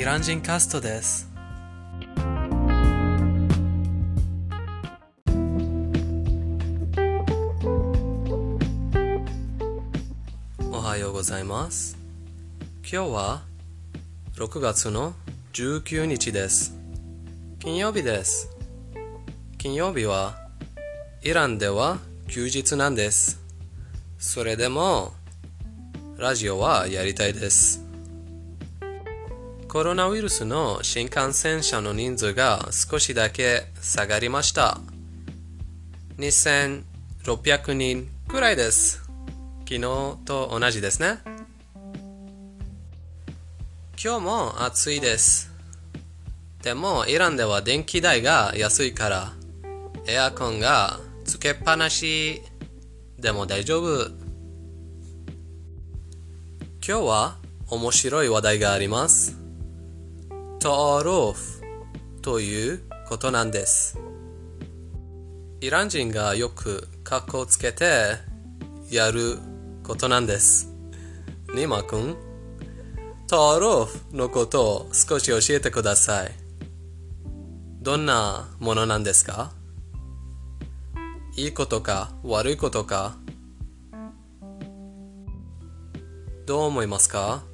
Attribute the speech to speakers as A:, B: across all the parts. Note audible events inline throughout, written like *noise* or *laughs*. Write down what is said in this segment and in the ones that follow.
A: イラン人カストです。おはようございます。今日は6月の19日です。金曜日です。金曜日はイランでは休日なんです。それでもラジオはやりたいです。コロナウイルスの新幹線車の人数が少しだけ下がりました。2600人くらいです。昨日と同じですね。今日も暑いです。でもイランでは電気代が安いからエアコンがつけっぱなしでも大丈夫。今日は面白い話題があります。トーロフということなんです。イラン人がよく格好つけてやることなんです。ニマ君、トーロフのことを少し教えてください。どんなものなんですか？いいことか悪いことかどう思いますか？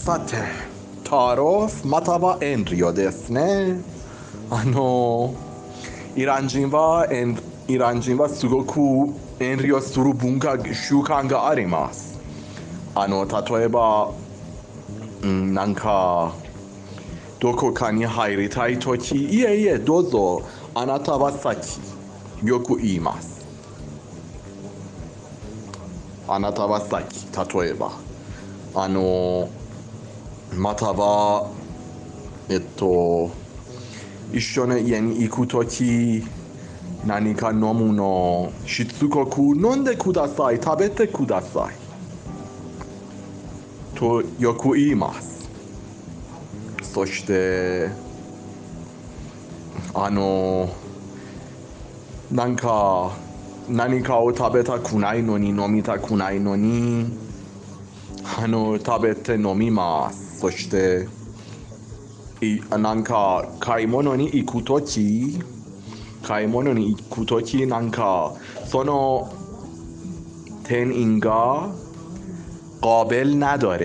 B: て、タロフまたはエンリオですね。あの、イラン人はエンイラン人はすごくエンリオする文化習慣があります。あの、例えば、うん、なんか、どこかに入りたいとき、いえいえ、どうぞ、あなたは先、よく言います。あなたは先、例えば。あの、または、えっと、一緒に家に行くとき、何か飲むの、しつこく飲んでください、食べてください。とよく言います。そして、あの、なんか、何かを食べたくないのに飲みたくないのに、あの、食べて飲みます。そして、いなんか、買い物に行くとき、買い物に行くとき、なんか、その、店員が、قابل نداره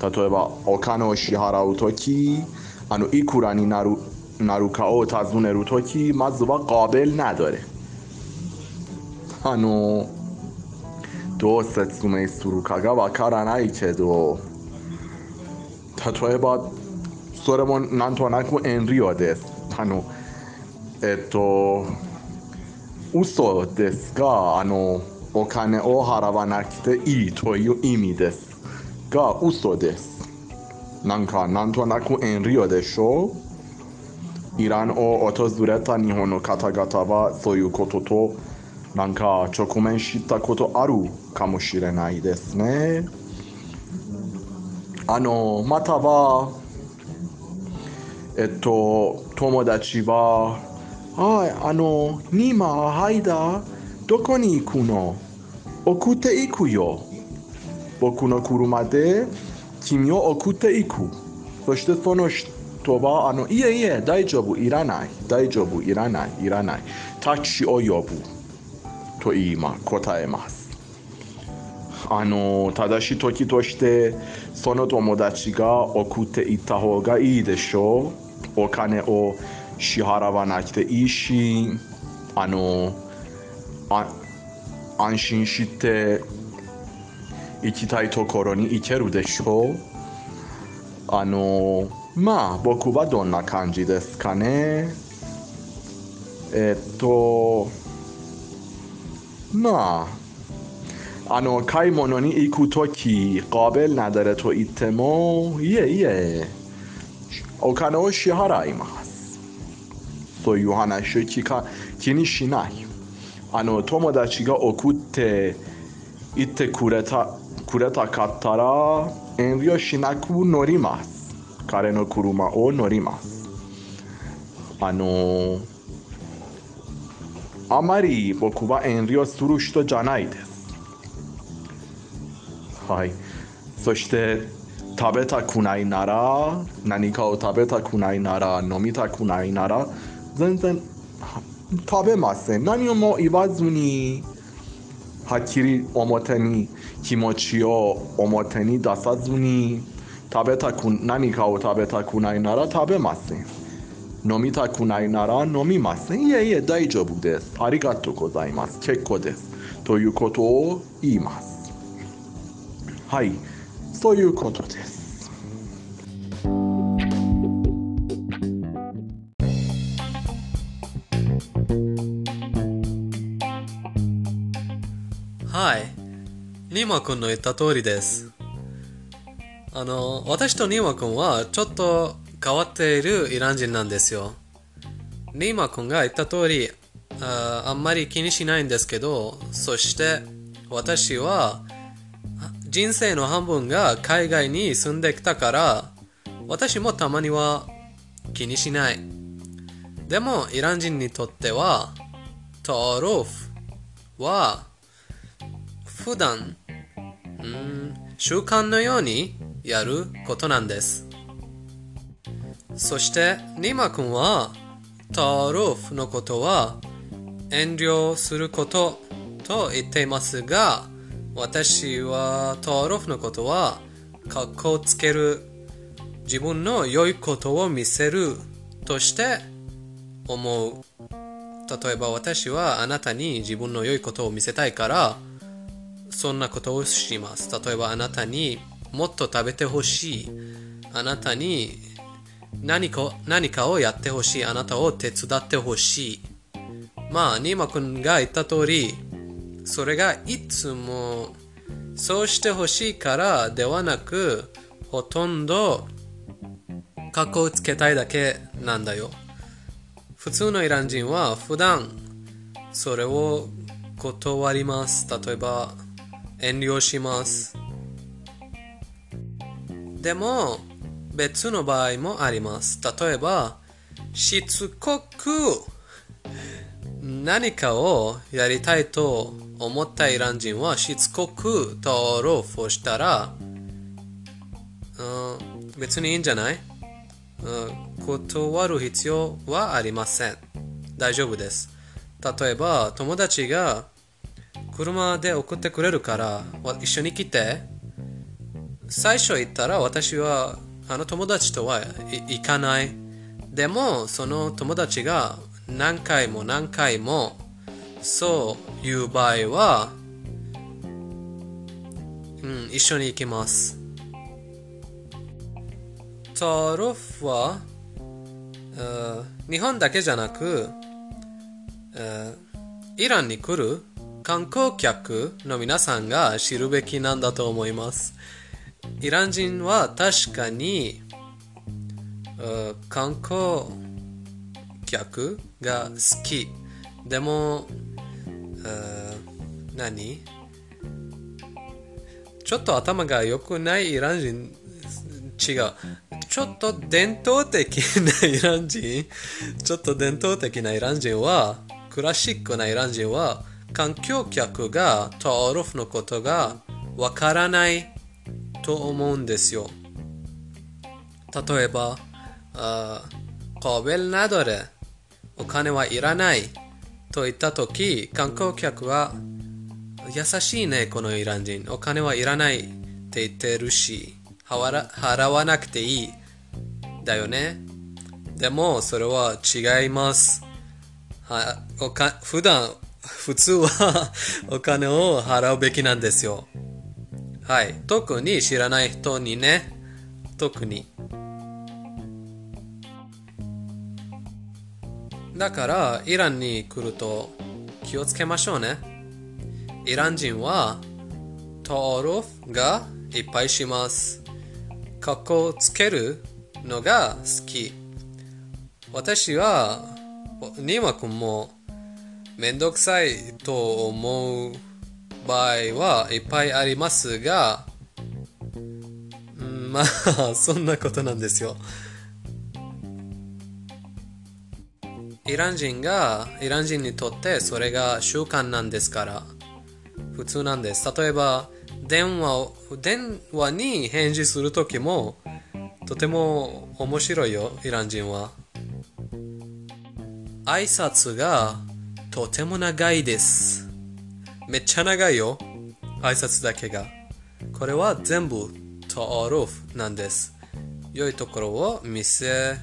B: 例えばお金を支払うときあのいくらになるなるかを尋ねるときまずは قابل نداره あの どう説明するかがわからないけど例えばそれもなんとなくエンリオですあのえっと嘘ですがあのお金を払わなんか直面したことあるかもしれないですね。あのまたはえっと友達ははいあの今間どこに行くの？送っていくよ。僕の車で君を送っていく。そしてその人はあのいえいえ大丈夫いらない。大丈夫いらないいらない。タクシーを呼ぶ。と言います答えます。あの正しい時としてその友達が送っていった方がいいでしょう。お金を支払わなくていいしあのあ安心して行きたいところに行けるでしょう。あのまあ僕はどんな感じですかね。えっと نه. آنو کای مونونی ایکوتوکی قابل نداره تو ایتمو. یه یه. اوکانو شیهارا ایما تو یوهانا شو کیکا کینی شینای. آنو تو مداشیگا اوکوت ایت کورتا کورتا کاتارا. انویو شیناکو نوریما کارنو کوروما او نوریما آنو a Marie qualcuva Henry struși tot janaides. Hai. So して tabeta kunai nara, nanika o tabeta kunai nara, nomita kunai nara, zenzen tabe masen. Nani o mo iwazuni hakiri omoteni, kimochi o omoteni dasazuni, tabeta kun nanika o tabeta kunai nara tabe masen. 飲みたくないなら飲みません。いえいえ大丈夫です。ありがとうございます。結構です。ということを言います。はい。そういうことです。
A: はい。ニーマくんの言った通りです。あの、私とニーマくんはちょっと変わっているイラン人なんですよ。ニーマくんが言った通り、ああんまり気にしないんですけど、そして私は人生の半分が海外に住んできたから、私もたまには気にしない。でも、イラン人にとっては、タロフは普段、うん、習慣のようにやることなんです。そして、ニマ君は、タロフのことは遠慮することと言っていますが、私はタロフのことは、かっこつける、自分の良いことを見せるとして思う。例えば私はあなたに自分の良いことを見せたいから、そんなことをします。例えばあなたにもっと食べてほしい。あなたに何か何かをやってほしい。あなたを手伝ってほしい。まあ、ニーマ君が言った通り、それがいつもそうしてほしいからではなく、ほとんど格好をつけたいだけなんだよ。普通のイラン人は普段それを断ります。例えば、遠慮します。でも、別の場合もあります。例えば、しつこく何かをやりたいと思ったイラン人はしつこく登録をしたら、うん、別にいいんじゃない、うん、断る必要はありません。大丈夫です。例えば、友達が車で送ってくれるから一緒に来て最初言ったら私はあの友達とは行かないでもその友達が何回も何回もそういう場合は、うん、一緒に行きますタロフは日本だけじゃなくイランに来る観光客の皆さんが知るべきなんだと思います。イラン人は確かに観光客が好き。でも、何？ちょっと頭が良くないイラン人違う。ちょっと伝統的なイラン人ちょっと伝統的なイラン人はクラシックなイラン人は観光客がタオルフのことがわからないと思うんですよ。例えば、カベルなどでお金はいらないと言ったとき、観光客は優しいね、このイラン人。お金はいらないって言ってるし、払わなくていい。だよね。でも、それは違います。はおか普段普通はお金を払うべきなんですよ。はい。特に知らない人にね。特に。だから、イランに来ると気をつけましょうね。イラン人は、タオルフがいっぱいします。かっこつけるのが好き。私は、ニーマ君もめんどくさいと思う場合はいっぱいありますが、まあ、*laughs* そんなことなんですよ。イラン人が、イラン人にとってそれが習慣なんですから、普通なんです。例えば、電話を、電話に返事するときも、とても面白いよ、イラン人は。挨拶がとても長いです。めっちゃ長いよ。挨拶だけが。これは全部トアロフなんです。良いところを見せ、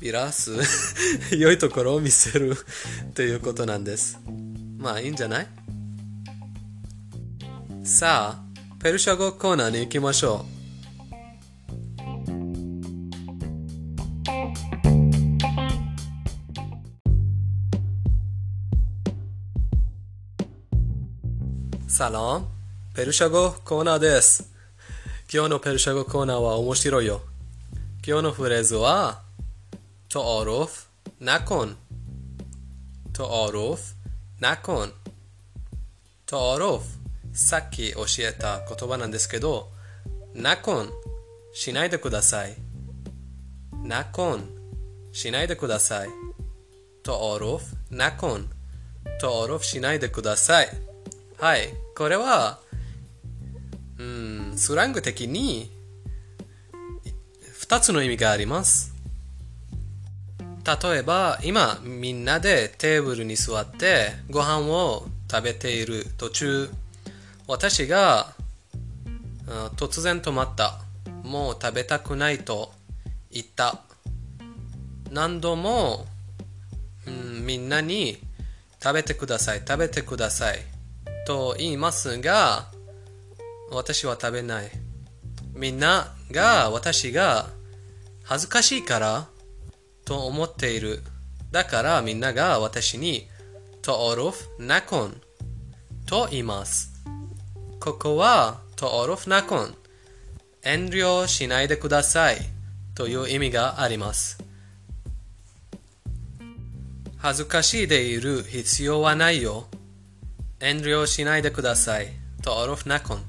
A: ビラす *laughs* 良いところを見せるということなんです。まあいいんじゃない？さあ、ペルシャ語コーナーに行きましょう。サロン、ペルシャ語コーナーです。今日のペルシャ語コーナーは面白いよ。今日のフレーズは、トオロフ、ナコン。トオロフ、ナコン。トオロフ、さっき教えた言葉なんですけど、ナコン、しないでください。ナコン、しないでください。トオロフ、ナコン。トオロフしないでください。はい。これは、うん、スラング的に2つの意味があります。例えば、今、みんなでテーブルに座ってご飯を食べている途中、私が突然止まった。もう食べたくないと言った。何度も、うん、みんなに食べてください、食べてくださいと言いますが、私は食べない。みんなが私が恥ずかしいからと思っている。だからみんなが私にトオロフナコンと言います。ここはトオロフナコン遠慮しないでくださいという意味があります。恥ずかしいでいる必要はないよ。遠慮しないでください。とオロフナコン。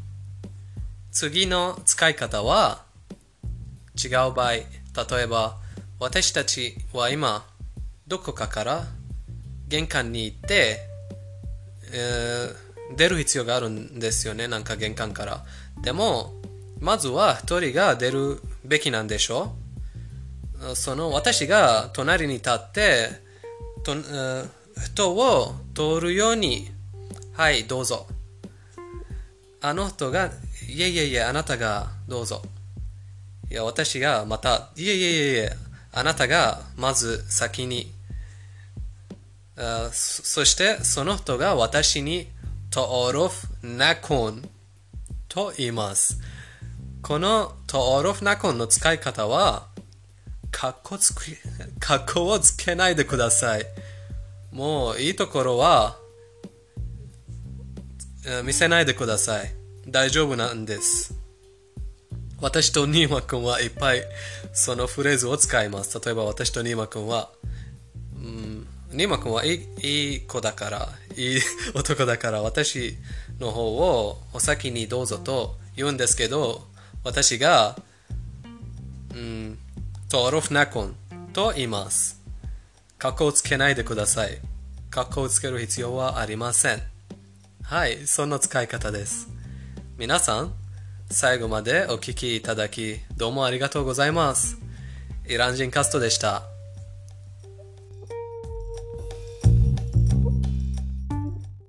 A: 次の使い方は違う場合。例えば、私たちは今、どこかから玄関に行って、えー、出る必要があるんですよね。なんか玄関から。でも、まずは一人が出るべきなんでしょその私が隣に立ってと、人を通るようにはい、どうぞ。あの人が、いえいえいえ、あなたがどうぞ。いや、私がまた、いえいえいえ、あなたがまず先に。あそして、その人が私に、トオロフナコンと言います。このトオロフナコンの使い方は、かっこつく、かっこをつけないでください。もういいところは、見せないでください。大丈夫なんです。私とニーマ君はいっぱいそのフレーズを使います。例えば私とニーマ君は、うん、ニーマ君はいいいい子だから、いい男だから私の方をお先にどうぞと言うんですけど、私が、うん、トロフナコンと言います。格好をつけないでください。格好をつける必要はありません。はい、そんな使い方です。皆さん、最後までお聴きいただき、どうもありがとうございます。イラン人カストでした。